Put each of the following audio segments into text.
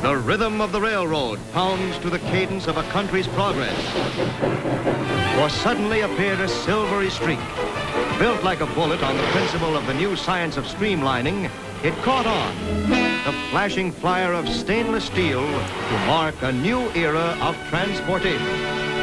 The rhythm of the railroad pounds to the cadence of a country's progress. For suddenly appeared a silvery streak. Built like a bullet on the principle of the new science of streamlining, it caught on. The flashing flyer of stainless steel to mark a new era of transportation.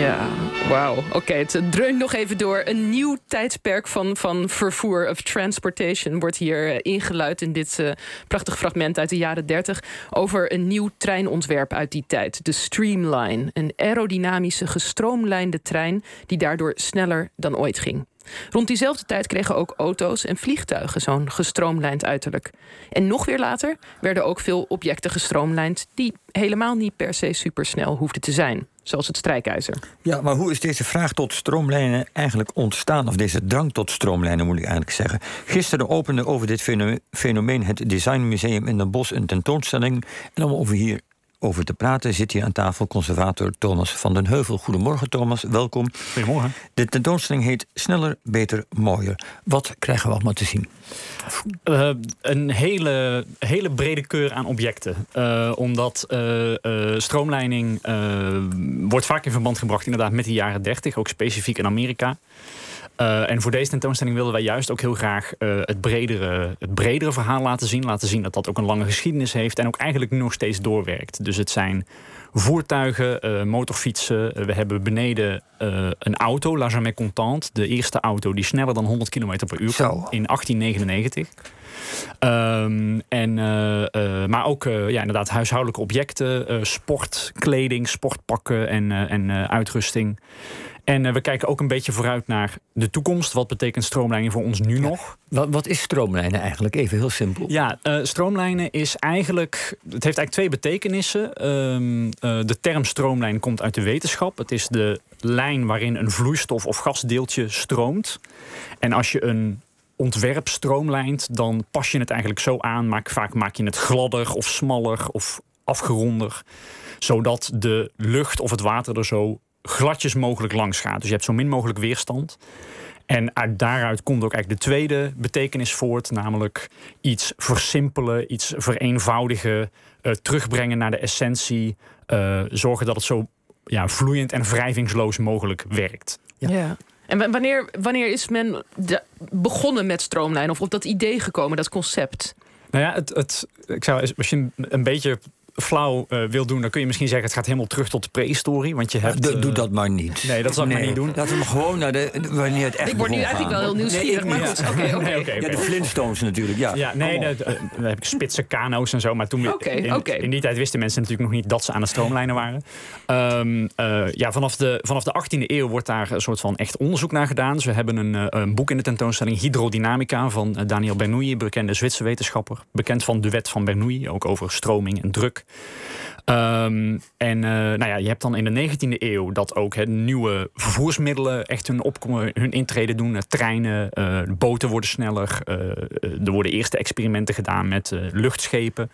Ja, wauw. Oké, het dreunt nog even door. Een nieuw tijdsperk van, van vervoer, of transportation, wordt hier uh, ingeluid in dit uh, prachtig fragment uit de jaren 30 over een nieuw treinontwerp uit die tijd. De Streamline. Een aerodynamische, gestroomlijnde trein die daardoor sneller dan ooit ging. Rond diezelfde tijd kregen ook auto's en vliegtuigen zo'n gestroomlijnd uiterlijk. En nog weer later werden ook veel objecten gestroomlijnd die helemaal niet per se supersnel hoefden te zijn. Zoals het strijkijzer. Ja, maar hoe is deze vraag tot stroomlijnen eigenlijk ontstaan? Of deze drang tot stroomlijnen moet ik eigenlijk zeggen. Gisteren opende over dit fenomeen het Designmuseum in Den Bosch een tentoonstelling. En om over hier over te praten zit hier aan tafel conservator Thomas van den Heuvel. Goedemorgen Thomas, welkom. Goedemorgen. De tentoonstelling heet Sneller, Beter, Mooier. Wat krijgen we allemaal te zien? Uh, een hele, hele brede keur aan objecten. Uh, omdat uh, stroomlijning wordt vaak in verband gebracht inderdaad met de jaren 30, ook specifiek in Amerika. Uh, en voor deze tentoonstelling wilden wij juist ook heel graag uh, het, bredere, het bredere verhaal laten zien. Laten zien dat dat ook een lange geschiedenis heeft en ook eigenlijk nog steeds doorwerkt. Dus het zijn voertuigen, uh, motorfietsen. we hebben beneden een auto, La Jamais Content. De eerste auto die sneller dan 100 km per uur Zo. in 1899. Um, en, maar ook ja, inderdaad huishoudelijke objecten, sport, kleding, sportpakken en, en uitrusting. En we kijken ook een beetje vooruit naar de toekomst. Wat betekent stroomlijnen voor ons nu nog? Wat, wat is stroomlijnen eigenlijk? Even heel simpel. Ja, uh, stroomlijnen is eigenlijk. Het heeft eigenlijk twee betekenissen. Um, uh, de term stroomlijn komt uit de wetenschap. Het is de lijn waarin een vloeistof of gasdeeltje stroomt. En als je een ontwerp stroomlijnt, dan pas je het eigenlijk zo aan. Maar vaak maak je het gladder of smaller of afgeronder. Zodat de lucht of het water er zo gladjes mogelijk langs gaat. Dus je hebt zo min mogelijk weerstand. En uit daaruit komt ook eigenlijk de tweede betekenis voort, namelijk iets versimpelen, iets vereenvoudigen, uh, terugbrengen naar de essentie, uh, zorgen dat het zo ja, vloeiend en wrijvingsloos mogelijk werkt. Ja. ja. En wanneer, wanneer is men begonnen met stroomlijn of op dat idee gekomen, dat concept? Nou ja, het, het, ik zou, je een beetje flauw uh, wil doen, dan kun je misschien zeggen... het gaat helemaal terug tot de prehistorie. Want je hebt, uh, doe dat maar niet. Nee, dat zal ik nee, maar niet doen. Laten we gewoon naar de... Wanneer het echt ik word nu eigenlijk wel heel nieuwsgierig. Nee, maar goed, oké. Nee, okay, ja, de Flintstones natuurlijk, ja. ja nee, de, de, dan heb ik spitse kano's en zo. Maar toen okay, in, okay. in die tijd wisten mensen natuurlijk nog niet... dat ze aan de stroomlijnen waren. Um, uh, ja, vanaf de, vanaf de 18e eeuw wordt daar een soort van echt onderzoek naar gedaan. Dus we hebben een, een boek in de tentoonstelling... Hydrodynamica van Daniel Bernoulli, bekende Zwitserse wetenschapper. Bekend van de wet van Bernoulli, ook over stroming en druk. Um, en uh, nou ja, je hebt dan in de 19e eeuw dat ook he, nieuwe vervoersmiddelen echt hun, opkomen, hun intrede doen. Uh, treinen, uh, boten worden sneller. er worden eerste experimenten gedaan met luchtschepen.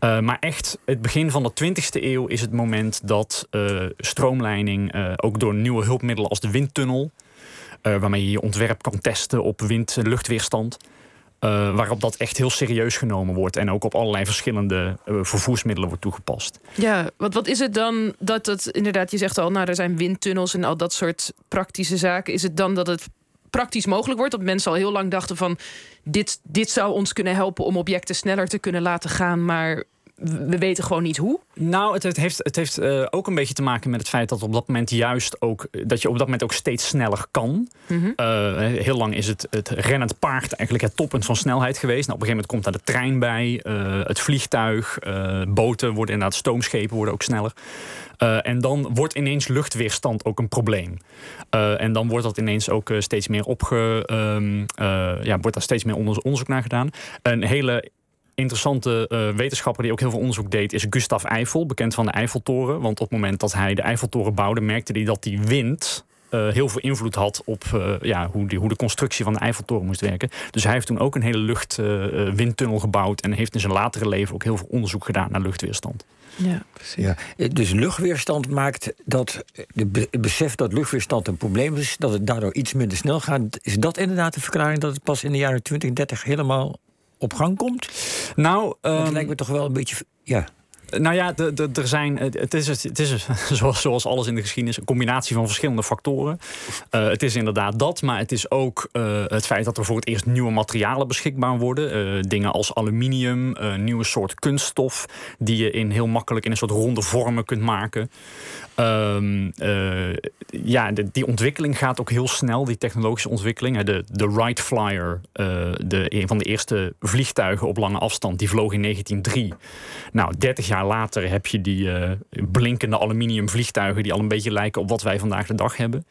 maar echt, het begin van de 20e eeuw is het moment dat stroomlijning ook door nieuwe hulpmiddelen als de windtunnel, waarmee je je ontwerp kan testen op wind- en luchtweerstand. Uh, waarop dat echt heel serieus genomen wordt en ook op allerlei verschillende uh, vervoersmiddelen wordt toegepast. Ja, wat, wat is het dan dat het inderdaad, je zegt al, nou er zijn windtunnels en al dat soort praktische zaken. Is het dan dat het praktisch mogelijk wordt? Dat mensen al heel lang dachten van dit, dit zou ons kunnen helpen om objecten sneller te kunnen laten gaan, maar we weten gewoon niet hoe? Nou, het, het heeft, het heeft uh, ook een beetje te maken met het feit dat op dat moment juist ook dat je op dat moment ook steeds sneller kan. Mm -hmm. uh, heel lang is het, het rennend paard eigenlijk het toppunt van snelheid geweest. Nou, op een gegeven moment komt daar de trein bij, uh, het vliegtuig, boten worden inderdaad stoomschepen worden ook sneller. en dan wordt ineens luchtweerstand ook een probleem. en dan wordt dat ineens ook steeds meer opge, um, ja, wordt daar steeds meer onderzoek naar gedaan. Een hele interessante uh, wetenschapper die ook heel veel onderzoek deed, is Gustav Eiffel, bekend van de Eiffeltoren. Want op het moment dat hij de Eiffeltoren bouwde, merkte hij dat die wind heel veel invloed had op ja, hoe, die, hoe de constructie van de Eiffeltoren moest werken. Dus hij heeft toen ook een hele luchtwindtunnel gebouwd en heeft in zijn latere leven ook heel veel onderzoek gedaan naar luchtweerstand. Ja, precies. Ja, dus luchtweerstand maakt dat het besef dat luchtweerstand een probleem is, dat het daardoor iets minder snel gaat. Is dat inderdaad de verklaring dat het pas in de jaren 20, 30 helemaal op gang komt? Nou, um, lijkt me toch wel een beetje. Ja. Nou ja, er zijn, het is, het is zoals, alles in de geschiedenis een combinatie van verschillende factoren. Uh, het is inderdaad dat, maar het is ook uh, het feit dat er voor het eerst nieuwe materialen beschikbaar worden. Uh, dingen als aluminium, nieuwe soort kunststof die je in heel makkelijk in een soort ronde vormen kunt maken. Um, ja, die ontwikkeling gaat ook heel snel, die technologische ontwikkeling. De, de Wright Flyer, de, een van de eerste vliegtuigen op lange afstand, die vloog in 1903. Nou, 30 jaar later heb je die uh, blinkende aluminium vliegtuigen die al een beetje lijken op wat wij vandaag de dag hebben.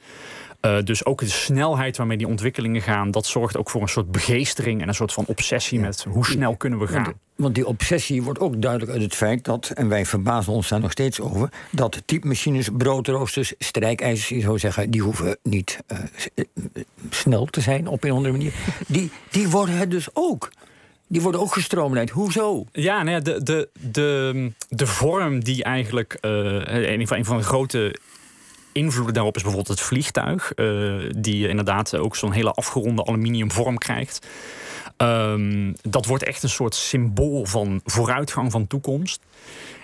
Uh, dus ook de snelheid waarmee die ontwikkelingen gaan, dat zorgt ook voor een soort begeestering en een soort van obsessie met hoe snel kunnen we gaan. Want, die obsessie wordt ook duidelijk uit het feit dat, en wij verbazen ons daar nog steeds over, dat typemachines, broodroosters, strijkijzers, je zou zeggen, die hoeven niet uh, snel te zijn op een of andere manier. Die, die worden het dus ook. Die worden ook gestroomlijnd. Hoezo? Ja, nou ja de, de, de, de vorm die eigenlijk uh, een, van, een van de grote invloeden daarop is bijvoorbeeld het vliegtuig. Uh, die inderdaad ook zo'n hele afgeronde aluminium vorm krijgt. Um, dat wordt echt een soort symbool van vooruitgang van toekomst.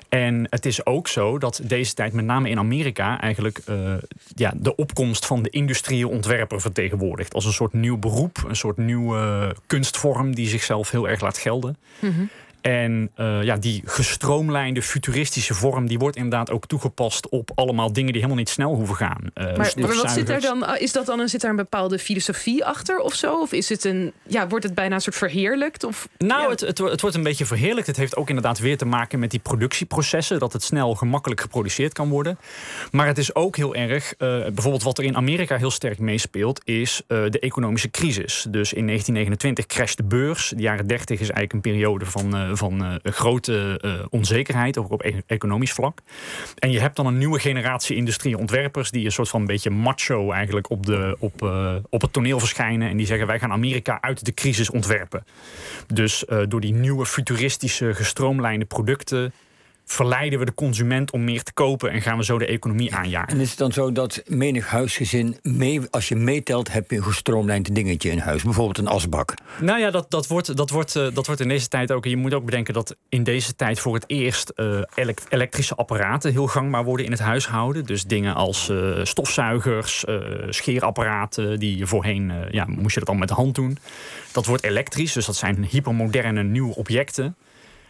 En het is ook zo dat deze tijd, met name in Amerika, eigenlijk uh, ja, de opkomst van de industriële ontwerper vertegenwoordigt. Als een soort nieuw beroep, een soort nieuwe kunstvorm die zichzelf heel erg laat gelden. -hmm. En uh, ja, die gestroomlijnde futuristische vorm, die wordt inderdaad ook toegepast op allemaal dingen die helemaal niet snel hoeven gaan. Uh, maar, maar, wat zit er dan? Is dat dan een, zit daar een bepaalde filosofie achter of zo? Of is het een, ja, wordt het bijna een soort verheerlijkt? Of, nou, ja. het, het, het, wordt een beetje verheerlijkt. Het heeft ook inderdaad weer te maken met die productieprocessen, dat het snel gemakkelijk geproduceerd kan worden. Maar het is ook heel erg, uh, bijvoorbeeld wat er in Amerika heel sterk meespeelt, is de economische crisis. Dus in 1929 crasht de beurs. De jaren 30 is eigenlijk een periode van van uh, grote uh, onzekerheid, ook op e economisch vlak. En je hebt dan een nieuwe generatie industrieontwerpers die een soort van een beetje macho eigenlijk op, de, op, op het toneel verschijnen. En die zeggen wij gaan Amerika uit de crisis ontwerpen. Dus door die nieuwe futuristische gestroomlijnde producten verleiden we de consument om meer te kopen en gaan we zo de economie aanjagen. En is het dan zo dat menig huisgezin, mee, als je meetelt, heb je een gestroomlijnd dingetje in huis? Bijvoorbeeld een asbak? Nou ja, dat, dat, wordt, dat, wordt, uh, dat wordt in deze tijd ook. Je moet ook bedenken dat in deze tijd voor het eerst uh, elektrische apparaten heel gangbaar worden in het huishouden. Dus dingen als uh, stofzuigers, scheerapparaten, die voorheen ja, moest je dat al met de hand doen. Dat wordt elektrisch, dus dat zijn hypermoderne nieuwe objecten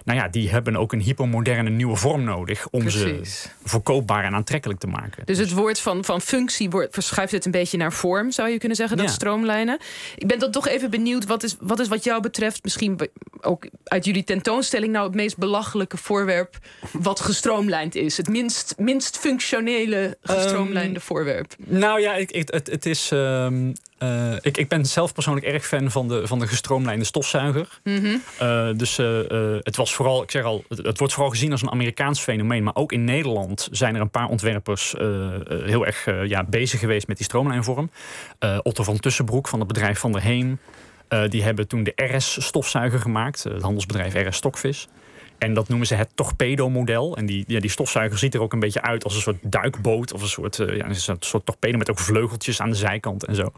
nou ja, die hebben ook een hypermoderne nieuwe vorm nodig om ze verkoopbaar en aantrekkelijk te maken. Dus het woord van, van functie wordt, verschuift het een beetje naar vorm, zou je kunnen zeggen, dat stroomlijnen. Ik ben dan toch even benieuwd, wat is, wat is wat jou betreft, misschien ook uit jullie tentoonstelling, nou het meest belachelijke voorwerp wat gestroomlijnd is? Het minst, minst functionele gestroomlijnde um, voorwerp? Nou ja, ik, ik, het, het is. Um, uh, ik, ik, ben zelf persoonlijk erg fan van de, van de gestroomlijnde stofzuiger. Mm -hmm. uh, dus uh, het was vooral, ik zeg al, het, het, wordt vooral gezien als een Amerikaans fenomeen. Maar ook in Nederland zijn er een paar ontwerpers heel erg ja, bezig geweest met die stroomlijnvorm. Otto van Tussenbroek van het bedrijf Van der Heem. die hebben toen de RS-stofzuiger gemaakt, het handelsbedrijf RS Stokvis. En dat noemen ze het torpedo-model. En die, ja, die stofzuiger ziet er ook een beetje uit als een soort duikboot. Of een soort, uh, ja, een soort torpedo met ook vleugeltjes aan de zijkant en zo.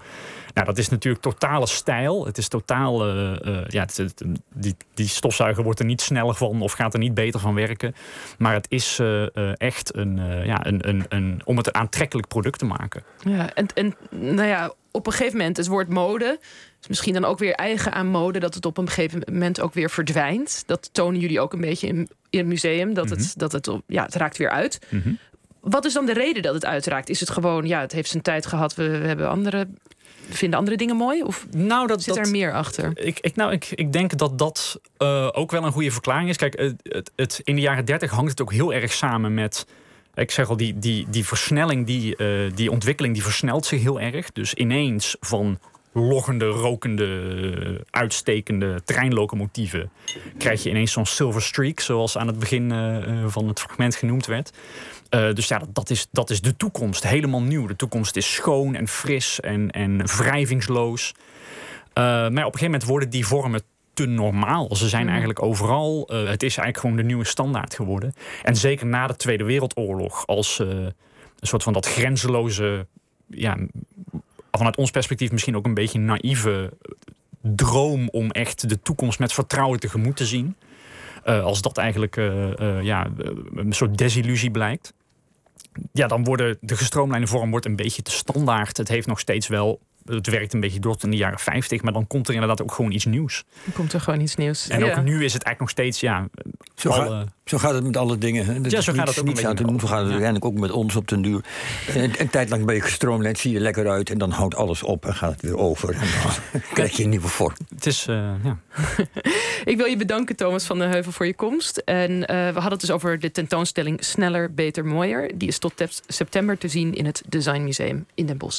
Nou, dat is natuurlijk totale stijl. Het is totaal. Uh, uh, ja, die, die stofzuiger wordt er niet sneller van of gaat er niet beter van werken. Maar het is echt een, ja, een, een, een, om het een aantrekkelijk product te maken. Ja, en, en nou ja, op een gegeven moment, het woord mode is misschien dan ook weer eigen aan mode, dat het op een gegeven moment ook weer verdwijnt. Dat tonen jullie ook een beetje in, in het museum, dat, het, dat het, ja, het raakt weer uit. Mm Wat is dan de reden dat het uitraakt? Is het gewoon, ja, het heeft zijn tijd gehad, we, we hebben andere vinden andere dingen mooi? Of nou, dat, zit dat, er meer achter? Ik, ik, nou, ik, ik denk dat dat uh, ook wel een goede verklaring is. Kijk, het, het, in de jaren 30 hangt het ook heel erg samen met. Ik zeg al, die, die, die versnelling, die, uh, die ontwikkeling, die versnelt zich heel erg. Dus ineens van loggende, rokende, uitstekende treinlocomotieven. Krijg je ineens zo'n silver streak, zoals aan het begin van het fragment genoemd werd. dus ja, dat, dat, is, dat is de toekomst. Helemaal nieuw. De toekomst is schoon en fris en, en wrijvingsloos. maar op een gegeven moment worden die vormen te normaal. Ze zijn mhm. eigenlijk overal. Uh, het is eigenlijk gewoon de nieuwe standaard geworden. En zeker na de Tweede Wereldoorlog, als uh, een soort van dat grenzeloze, ja, vanuit ons perspectief misschien ook een beetje naïeve droom om echt de toekomst met vertrouwen tegemoet te zien. Uh, als dat eigenlijk ja, een soort desillusie blijkt. Ja, dan worden de gestroomlijnde vorm wordt een beetje te standaard. Het heeft nog steeds wel het werkt een beetje door in de jaren 50, maar dan komt er inderdaad ook gewoon iets nieuws. Dan komt er gewoon iets nieuws. En ook nu is het eigenlijk nog steeds, ja. Zo, gaat, zo gaat het met alle dingen. Hè. ja, zo gaat het ook niet aan doen. Zo gaat het uiteindelijk ook met ons op den duur. Een, een tijd lang ben je gestroomlijnd, zie je lekker uit en dan houdt alles op en gaat het weer over. En dan krijg je een nieuwe vorm. Het is, uh, ja. Ik wil je bedanken, Thomas van der Heuvel, voor je komst. En uh, we hadden het dus over de tentoonstelling Sneller, Beter, Mooier. Die is tot september te zien in het Design Museum in Den Bosch.